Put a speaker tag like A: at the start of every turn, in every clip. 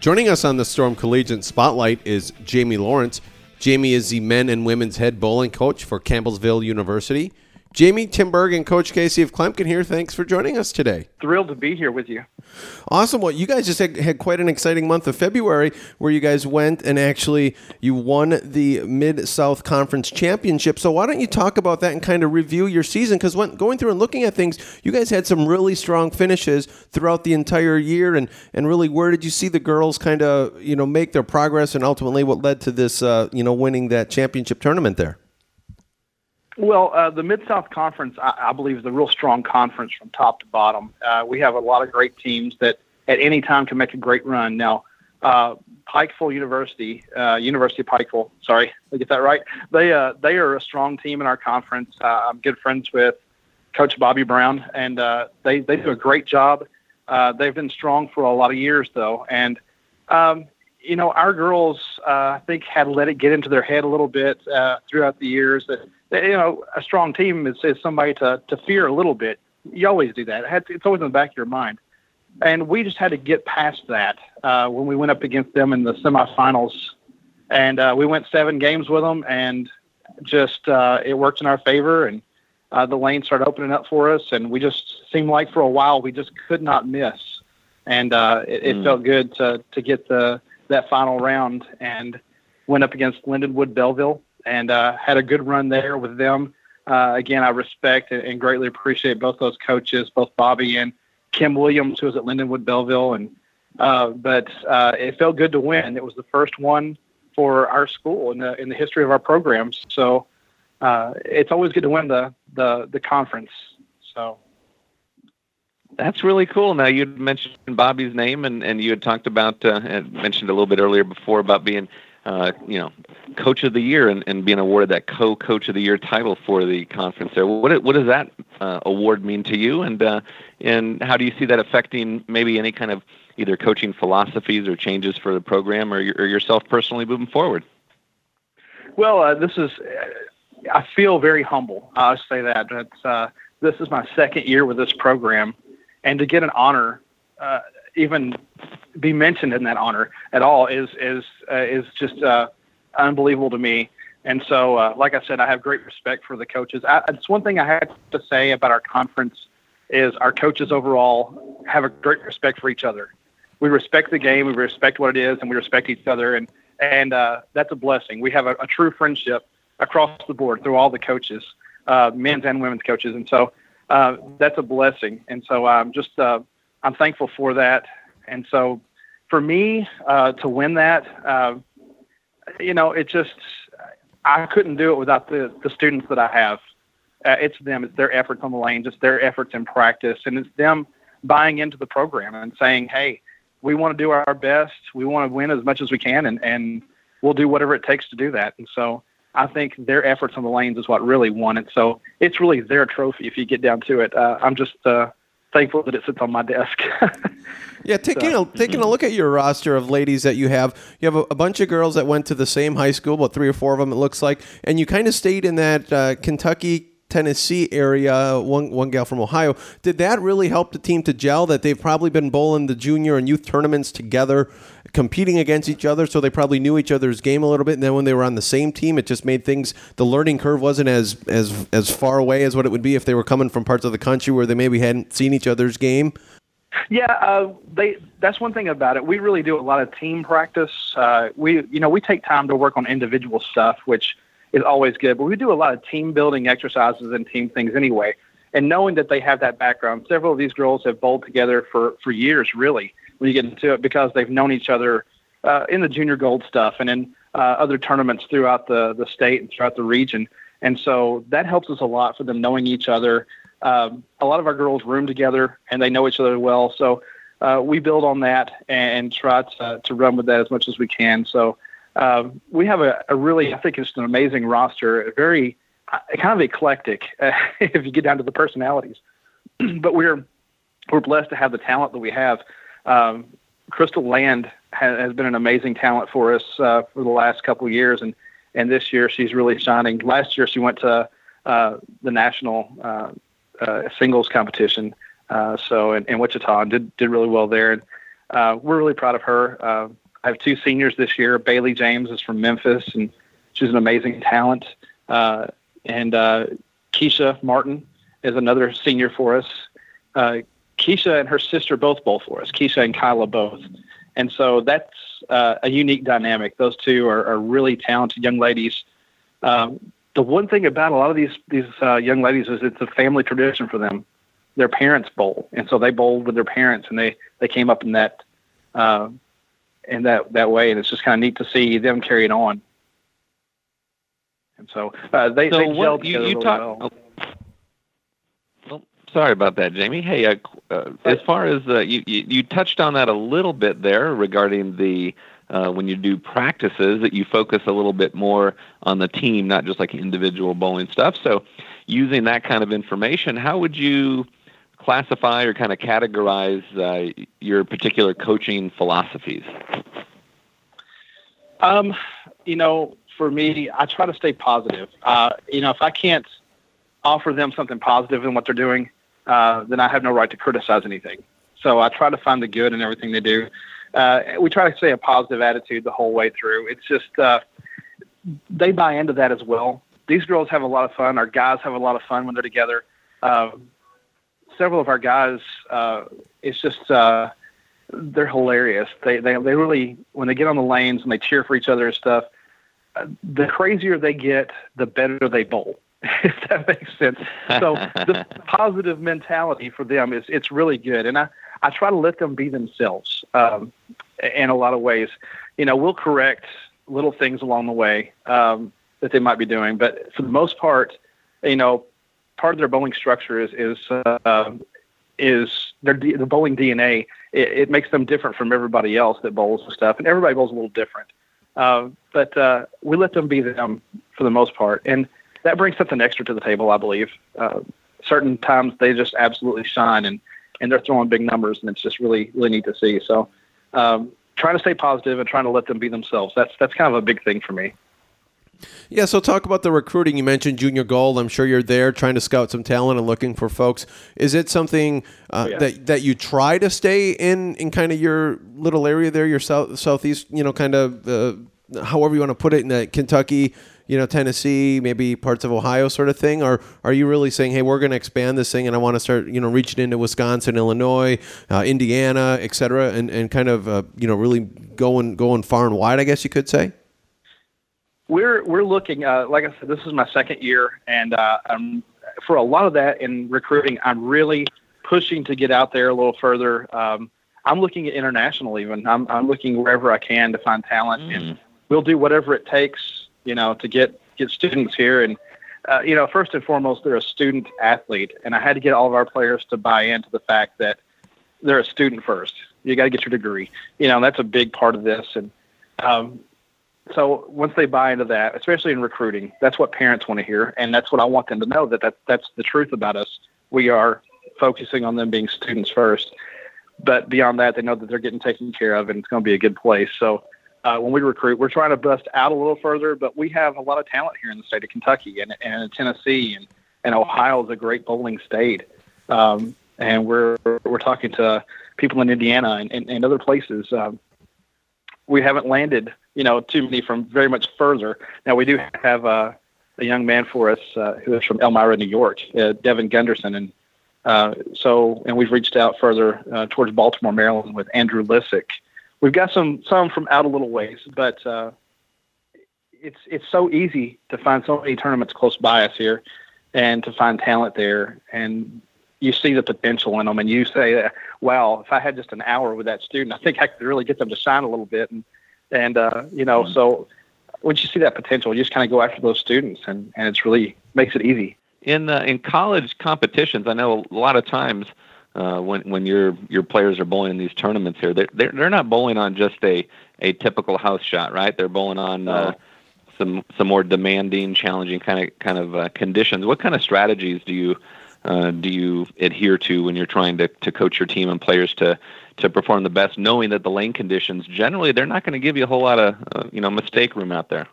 A: Joining us on the Storm Collegiate Spotlight is Jamie Lawrence. Jamie is the men and women's head bowling coach for Campbellsville University. Jamie, Tim Berg and Coach Casey of Kloempken here. Thanks for joining us today.
B: Thrilled to be here with you.
A: Awesome. Well, you guys just had, had quite an exciting month of February where you guys went and actually you won the Mid South Conference Championship. So why don't you talk about that and kind of review your season? Because when going through and looking at things, you guys had some really strong finishes throughout the entire year. And, and really, where did you see the girls kind of you know make their progress and ultimately what led to this uh, you know winning that championship tournament there?
B: Well, uh, the Mid South Conference, I, I, believe, is a real strong conference from top to bottom. Uh, we have a lot of great teams that at any time can make a great run. Now, uh, Pikeville University, uh, University of Pikeville, sorry, I get that right? They uh, they are a strong team in our conference. Uh, I'm good friends with Coach Bobby Brown, and they they do a great job. they've been strong for a lot of years, though, and um, you know, our girls, I think, had let it get into their head a little bit throughout the years that, you know, a strong team is, is somebody to, to fear a little bit. You always do that. It's always in the back of your mind. And we just had to get past that uh, when we went up against them in the semifinals. And uh, we went seven games with them, and just uh, it worked in our favor. And uh, the lane started opening up for us, and we just seemed like for a while we just could not miss. And uh, it, it mm. felt good to to get the that final round and went up against Lindenwood Belleville and uh, had a good run there with them. Uh, again, I respect and greatly appreciate both those coaches, both Bobby and Kim Williams, who was at Lindenwood Belleville. And uh, but uh, it felt good to win. It was the first one for our school in the in the history of our programs. So uh, it's always good to win the the the conference. So
C: that's really cool. Now you mentioned Bobby's name, and, and you had talked about uh, mentioned a little bit earlier before about being, uh, you know, coach of the year and, and being awarded that co-coach of the year title for the conference. There, what what does that uh, award mean to you, and uh, and how do you see that affecting maybe any kind of either coaching philosophies or changes for the program or, or yourself personally moving forward?
B: Well, uh, this is. I feel very humble. I'll say that. It's, uh, this is my second year with this program and to get an honor, uh, even be mentioned in that honor at all, is is uh, is just uh, unbelievable to me. And so, uh, like I said, I have great respect for the coaches. I, it's one thing I have to say about our conference is our coaches overall have a great respect for each other. We respect the game, we respect what it is, and we respect each other, and and uh, that's a blessing. We have a, a, true friendship across the board through all the coaches, uh, men's and women's coaches, and so uh, that's a blessing. And so I'm just uh, I'm thankful for that. And so for me uh, to win that, uh, you know, it just I couldn't do it without the the students that I have. Uh, it's them. It's their efforts on the lane, just their efforts in practice, and it's them buying into the program and saying, "Hey, we want to do our best. We want to win as much as we can, and and we'll do whatever it takes to do that." And so I think their efforts on the lanes is what really won it. So it's really their trophy if you get down to it. Uh, I'm just uh, thankful that it sits on my desk.
A: yeah, taking so. a taking a look at your roster of ladies that you have, you have a, a, bunch of girls that went to the same high school, about three or four of them it looks like, and you kind of stayed in that uh, Kentucky Tennessee area, one one gal from Ohio. Did that really help the team to gel? That they've probably been bowling the junior and youth tournaments together, competing against each other, so they probably knew each other's game a little bit. And then when they were on the same team, it just made things. The learning curve wasn't as as as far away as what it would be if they were coming from parts of the country where they maybe hadn't seen each other's game.
B: Yeah, uh, they. That's one thing about it. We really do a lot of team practice. Uh, we, you know, we take time to work on individual stuff, which is always good. But we do a lot of team building exercises and team things anyway. And knowing that they have that background, several of these girls have bowled together for, for years, really, when you get into it, because they've known each other uh, in the junior gold stuff and in uh, other tournaments throughout the, the state and throughout the region. And so that helps us a lot for them knowing each other. Um, a lot of our girls room together and they know each other well. So uh, we build on that and, try to, to run with that as much as we can. So uh, we have a, a, really, I think it's an amazing roster, very uh, kind of eclectic uh, if you get down to the personalities. but we're we're blessed to have the talent that we have. Um, Crystal Land has, has, been an amazing talent for us uh, for the last couple of years, and and this year she's really shining. Last year she went to uh, the national uh, uh singles competition, uh, so in, in, Wichita, and did did really well there. And uh, we're really proud of her. I have two seniors this year. Bailey James is from Memphis, and she's an amazing talent. and Keisha Martin is another senior for us. Keisha and her sister both bowl for us. Keisha and Kyla both, and so that's uh, a unique dynamic. Those two are, are really talented young ladies. Um, the one thing about a lot of these these uh, young ladies is it's a family tradition for them. Their parents bowl, and so they bowled with their parents, and they they came up in that uh, in that that way, and it's just kind of neat to see them carry it on. And so uh, they
C: so
B: they
C: together
B: you,
C: you really talk,
B: well.
C: Sorry about that, Jamie. Hey, uh, uh, as far as uh, you, you, you touched on that a little bit there regarding the uh, when you do practices that you focus a little bit more on the team, not just like individual bowling stuff. So, using that kind of information, how would you classify or kind of categorize uh, your particular coaching philosophies?
B: Um, you know, for me, I try to stay positive. Uh, you know, if I can't offer them something positive in what they're doing, uh, then I have no right to criticize anything. So I try to find the good in everything they do. Uh, we try to stay a positive attitude the whole way through. It's just uh, they buy into that as well. These girls have a lot of fun. Our guys have a lot of fun when they're together. Uh, several of our guys, uh, it's just uh, they're hilarious. They, they they really when they get on the lanes and they cheer for each other and stuff. Uh, the crazier they get, the better they bowl. if that makes sense. So the positive mentality for them is it's really good, and I I try to let them be themselves um, in a lot of ways. You know, we'll correct little things along the way um, that they might be doing, but for the most part, you know, part of their bowling structure is is uh, is their the bowling DNA. It, it, makes them different from everybody else that bowls and stuff, and everybody bowls a little different. Uh, but uh, we let them be them for the most part, and that brings something extra to the table, I believe. Uh, certain times they just absolutely shine and, and they're throwing big numbers and it's just really, really neat to see. So, um, trying to stay positive and trying to let them be themselves. That's, that's kind of a big thing for me.
A: Yeah, so talk about the recruiting. You mentioned Junior Gold. I'm sure you're there trying to scout some talent and looking for folks. Is it something uh, oh, yeah. that that you try to stay in in kind of your little area there, your south southeast, you know, kind of uh, however you want to put it in the Kentucky you know, Tennessee, maybe parts of Ohio sort of thing? Or are you really saying, hey, we're going to expand this thing and I want to start, you know, reaching into Wisconsin, Illinois, uh, Indiana, et cetera, and, and kind of, uh, you know, really going, going far and wide, I guess you could say?
B: We're, we're looking, uh, like I said, this is my second year. And uh, for a lot of that in recruiting, I'm really pushing to get out there a little further. Um, I'm looking at international even. I'm, I'm looking wherever I can to find talent. Mm. And we'll do whatever it takes you know, to get get students here. And uh, you know, first and foremost, they're a student athlete, and I had to get all of our players to buy into the fact that they're a student first. You got to get your degree. You know, that's a big part of this. And um, so once they buy into that, especially in recruiting, that's what parents want to hear, and that's what I want them to know that, that that's the truth about us. We are focusing on them being students first, but beyond that, they know that they're getting taken care of, and it's going to be a good place. So uh, when we recruit. We're trying to bust out a little further, but we have a lot of talent here in the state of Kentucky and, and Tennessee and, and Ohio is a great bowling state. Um, and we're we're talking to people in Indiana and, and, and other places. Um, we haven't landed, you know, too many from very much further. Now we do have uh, a young man for us uh, who is from Elmira, New York, uh, Devin Gunderson, and uh, so and we've reached out further uh, towards Baltimore, Maryland, with Andrew Lissick, we've got some some from out a little ways, but uh, it's it's so easy to find so many tournaments close by us here, and to find talent there, and you see the potential in them, and you say, "Wow, if I had just an hour with that student, I think I could really get them to shine a little bit." And and uh, you know, mm-hmm. so once you see that potential, you just kind of go after those students, and and it's really makes it easy.
C: In uh, in college competitions, I know a lot of times uh, when when your your players are bowling in these tournaments here. They're they're, they're not bowling on just a a typical house shot, right? They're bowling on uh, some some more demanding, challenging kind of kind of uh, conditions. What kind of strategies do you uh, do you adhere to when you're trying to to coach your team and players to to perform the best, knowing that the lane conditions generally they're not going to give you a whole lot of uh, you know mistake room out there.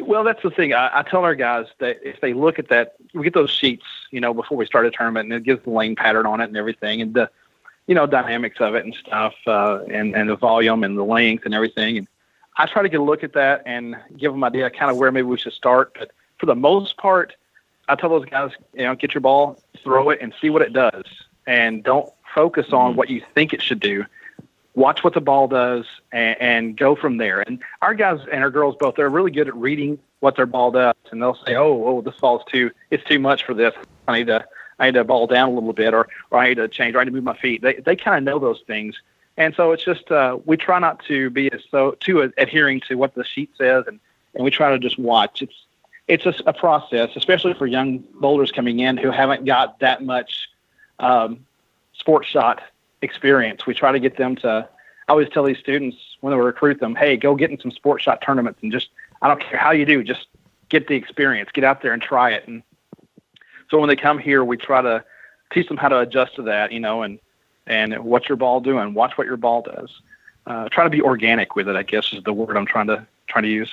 B: Well, that's the thing. I, I tell our guys that if they look at that, we get those sheets, you know, before we start a tournament, and it gives the lane pattern on it and everything, and the, you know, dynamics of it and stuff, uh, and and the volume and the length and everything. And I try to get a look at that and give them an idea kind of where maybe we should start. But for the most part, I tell those guys, you know, get your ball, throw it, and see what it does, and don't focus on what you think it should do. Watch what the ball does and, and go from there. And our guys and our girls both, they're really good at reading what their ball does, and they'll say, "Oh, oh, this ball's too, it's too much for this. I need to, I need to ball down a little bit, or, or I need to change, or I need to move my feet." They, they kind of know those things, and so it's just uh, we try not to be as so too adhering to what the sheet says, and and we try to just watch. It's it's a, a process, especially for young bowlers coming in who haven't got that much um, sports shot experience. We try to get them to. I always tell these students when we recruit them, "Hey, go get in some sports shot tournaments and just I don't care how you do, just get the experience, get out there and try it." And so when they come here, we try to teach them how to adjust to that, you know, and and what's your ball doing? Watch what your ball does. Uh, try to be organic with it. I guess is the word I'm trying to trying to use.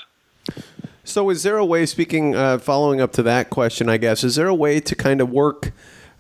A: So, is there a way? Speaking, uh, following up to that question, I guess, is there a way to kind of work?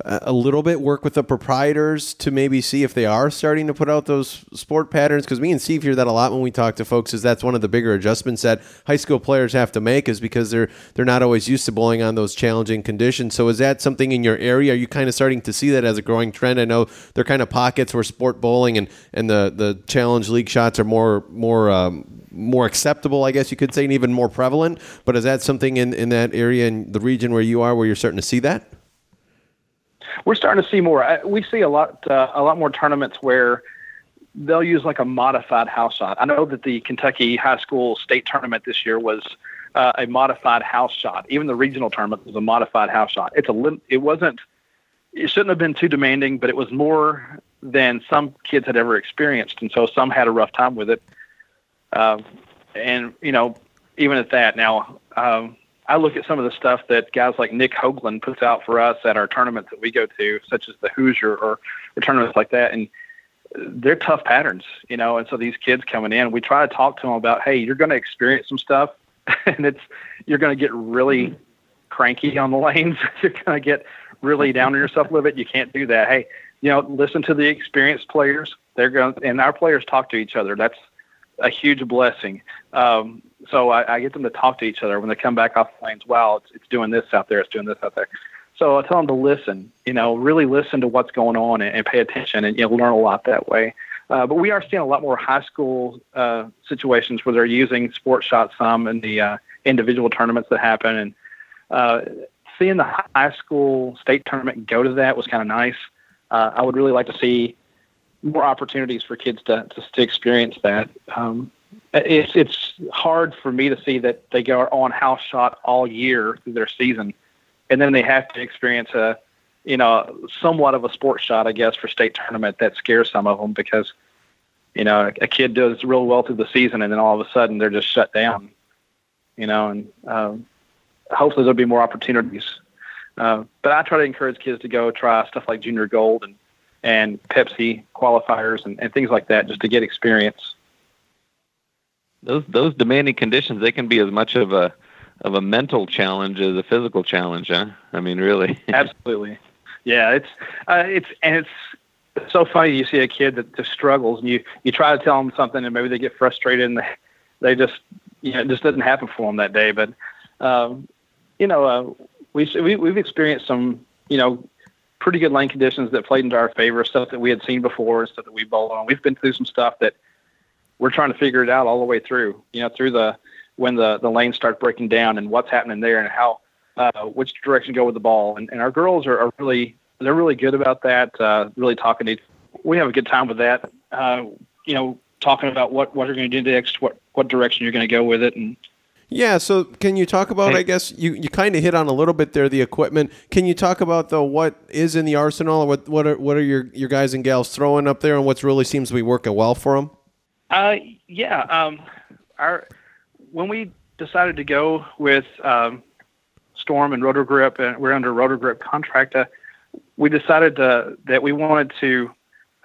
A: A little bit, work with the proprietors to maybe see if they are starting to put out those sport patterns. Because me and Steve hear that a lot when we talk to folks. Is that's one of the bigger adjustments that high school players have to make is because they're they're not always used to bowling on those challenging conditions. So is that something in your area? Are you kind of starting to see that as a growing trend? I know there are kind of pockets where sport bowling and and the the challenge league shots are more more. Um, more acceptable, I guess you could say, and even more prevalent. But is that something in, in that area in the region where you are where you're starting to see that?
B: We're starting to see more. We see a lot, uh, a lot more tournaments where they'll use like a modified house shot. I know that the Kentucky High School State Tournament this year was uh, a modified house shot. Even the regional tournament was a modified house shot. It's a lim- it wasn't it shouldn't have been too demanding, but it was more than some kids had ever experienced, and so some had a rough time with it. Uh, and you know, even at that, now um, I look at some of the stuff that guys like Nick Hoagland puts out for us at our tournaments that we go to, such as the Hoosier or, or tournaments like that, and they're tough patterns, you know. And so these kids coming in, we try to talk to them about, hey, you're going to experience some stuff, and it's you're going to get really cranky on the lanes. you're going to get really down on yourself a little bit. You can't do that. Hey, you know, listen to the experienced players. They're going, and our players talk to each other. That's a huge blessing. Um, so I, I get them to talk to each other when they come back off the lanes. Wow, it's, it's doing this out there. It's doing this out there. So I tell them to listen. You know, really listen to what's going on and, and pay attention, and you'll learn a lot that way. Uh, but we are seeing a lot more high school uh, situations where they're using sports shots some in the uh, individual tournaments that happen, and uh, seeing the high school state tournament go to that was kind of nice. Uh, I would really like to see more opportunities for kids to to, to experience that. Um, it's it's hard for me to see that they go on house shot all year through their season, and then they have to experience a you know somewhat of a sports shot, I guess, for state tournament that scares some of them because you know a, kid does real well through the season, and then all of a sudden they're just shut down. You know, and um, hopefully there'll be more opportunities. Uh, but I try to encourage kids to go try stuff like Junior Gold and and Pepsi qualifiers and, and things like that just to get experience.
C: Those those demanding conditions they can be as much of a of a mental challenge as a physical challenge huh? I mean really.
B: Absolutely. Yeah it's uh, it's and it's so funny you see a kid that just struggles and you you try to tell them something and maybe they get frustrated and they, they just you know it just doesn't happen for them that day. But um you know uh, we, we we've experienced some you know pretty good lane conditions that played into our favor stuff that we had seen before and stuff that we bowled on we've been through some stuff that we're trying to figure it out all the way through. You know, through the when the the lanes start breaking down and what's happening there and how uh, which direction to go with the ball. And, and our girls are, are really they're really good about that. Uh, really talking to. each We have a good time with that. Uh, you know, talking about what what you're going to do next, what what direction you're going to go with it, and
A: Yeah, so can you talk about? I guess you, you kind of hit on a little bit there the equipment. Can you talk about though what is in the arsenal? What what are what are your, your guys and gals throwing up there, and what's really seems to be working well for them?
B: Uh, yeah. Um, our when we decided to go with um, Storm and Roto Grip, and we're under Roto Grip contract, uh, we decided to, that we wanted to.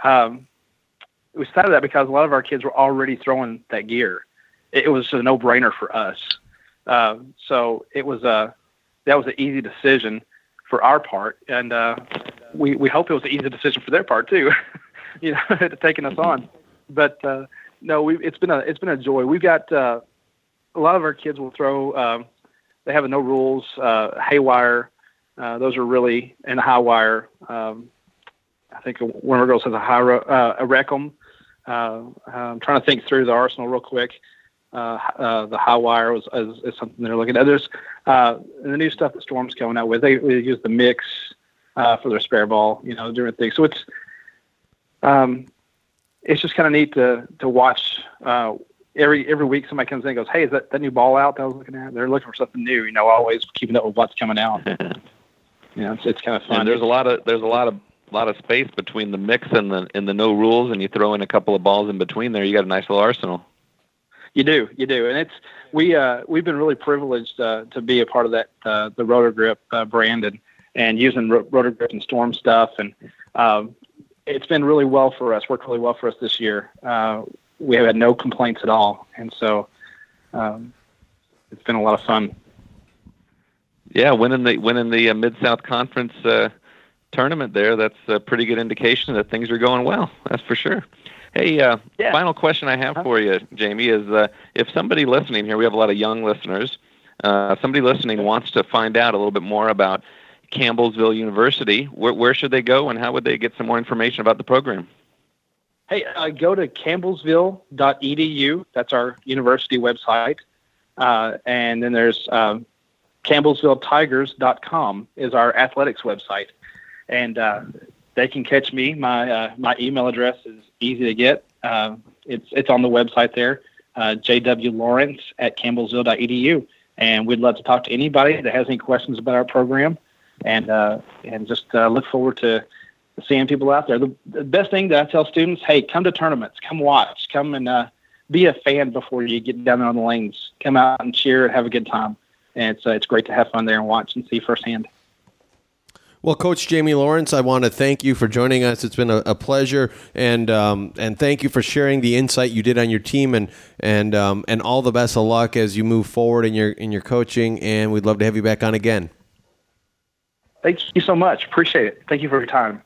B: Um, we decided that because a lot of our kids were already throwing that gear. It, was a no-brainer for us. Uh, so it was a that was an easy decision for our part, and uh, we we hope it was an easy decision for their part too. you know, taking us on. But uh, no, we it's been a it's been a joy. We've got uh, a lot of our kids will throw. Um, they have a no rules uh, haywire. Uh, those are really and high wire. Um, I think one of our girls has a high uh, a Reclam. Uh, I'm trying to think through the arsenal real quick. Uh, uh, the high wire was, is, is, something they're looking at. There's uh, the new stuff that Storm's coming out with. They, they use the mix uh, for their spare ball, you know, different things. So it's um, it's just kind of neat to to watch. Uh, every every week somebody comes in and goes, "Hey, is that that new ball out that I was looking at?" They're looking for something new. You know, always keeping up with what's coming out. you know, it's, it's kind of fun.
C: And there's a lot of there's a lot of lot of space between the mix and the and the no rules, and you throw in a couple of balls in between there. You got a nice little arsenal.
B: You do, you do, and it's we uh, we've been really privileged uh, to be a part of that uh, the Roto Grip uh, brand and and using Ro- Roto Grip and Storm stuff, and um, it's been really well for us. Worked really well for us this year. Uh, we have had no complaints at all, and so um, it's been a lot of fun.
C: Yeah, winning the winning the uh, Mid South Conference tournament there, that's a pretty good indication that things are going well. That's for sure. Hey, uh, yeah. final question I have for you, Jamie, is uh, if somebody listening here, we have a lot of young listeners. Uh, somebody listening wants to find out a little bit more about Campbellsville University. Where, where should they go, and how would they get some more information about the program?
B: Hey, uh, go to campbellsville.edu. That's our university website. Uh, and then there's um, campbellsvilletigers.com is our athletics website. And uh, they can catch me. My uh, my email address is easy to get. Uh, it's it's on the website there, uh, jw lawrence at campbellsville.edu. And we'd love to talk to anybody that has any questions about our program. And, and just look forward to seeing people out there. The, the, best thing that I tell students, hey, come to tournaments, come watch, come and uh, be a fan before you get down there on the lanes. Come out and cheer and have a good time. And it's uh, it's great to have fun there and watch and see firsthand.
A: Well, Coach Jamie Lawrence, I want to thank you for joining us. It's been a, a pleasure, and um, and thank you for sharing the insight you did on your team, and and um, and all the best of luck as you move forward in your in your coaching. And we'd love to have you back on again.
B: Thank you so much. Appreciate it. Thank you for your time.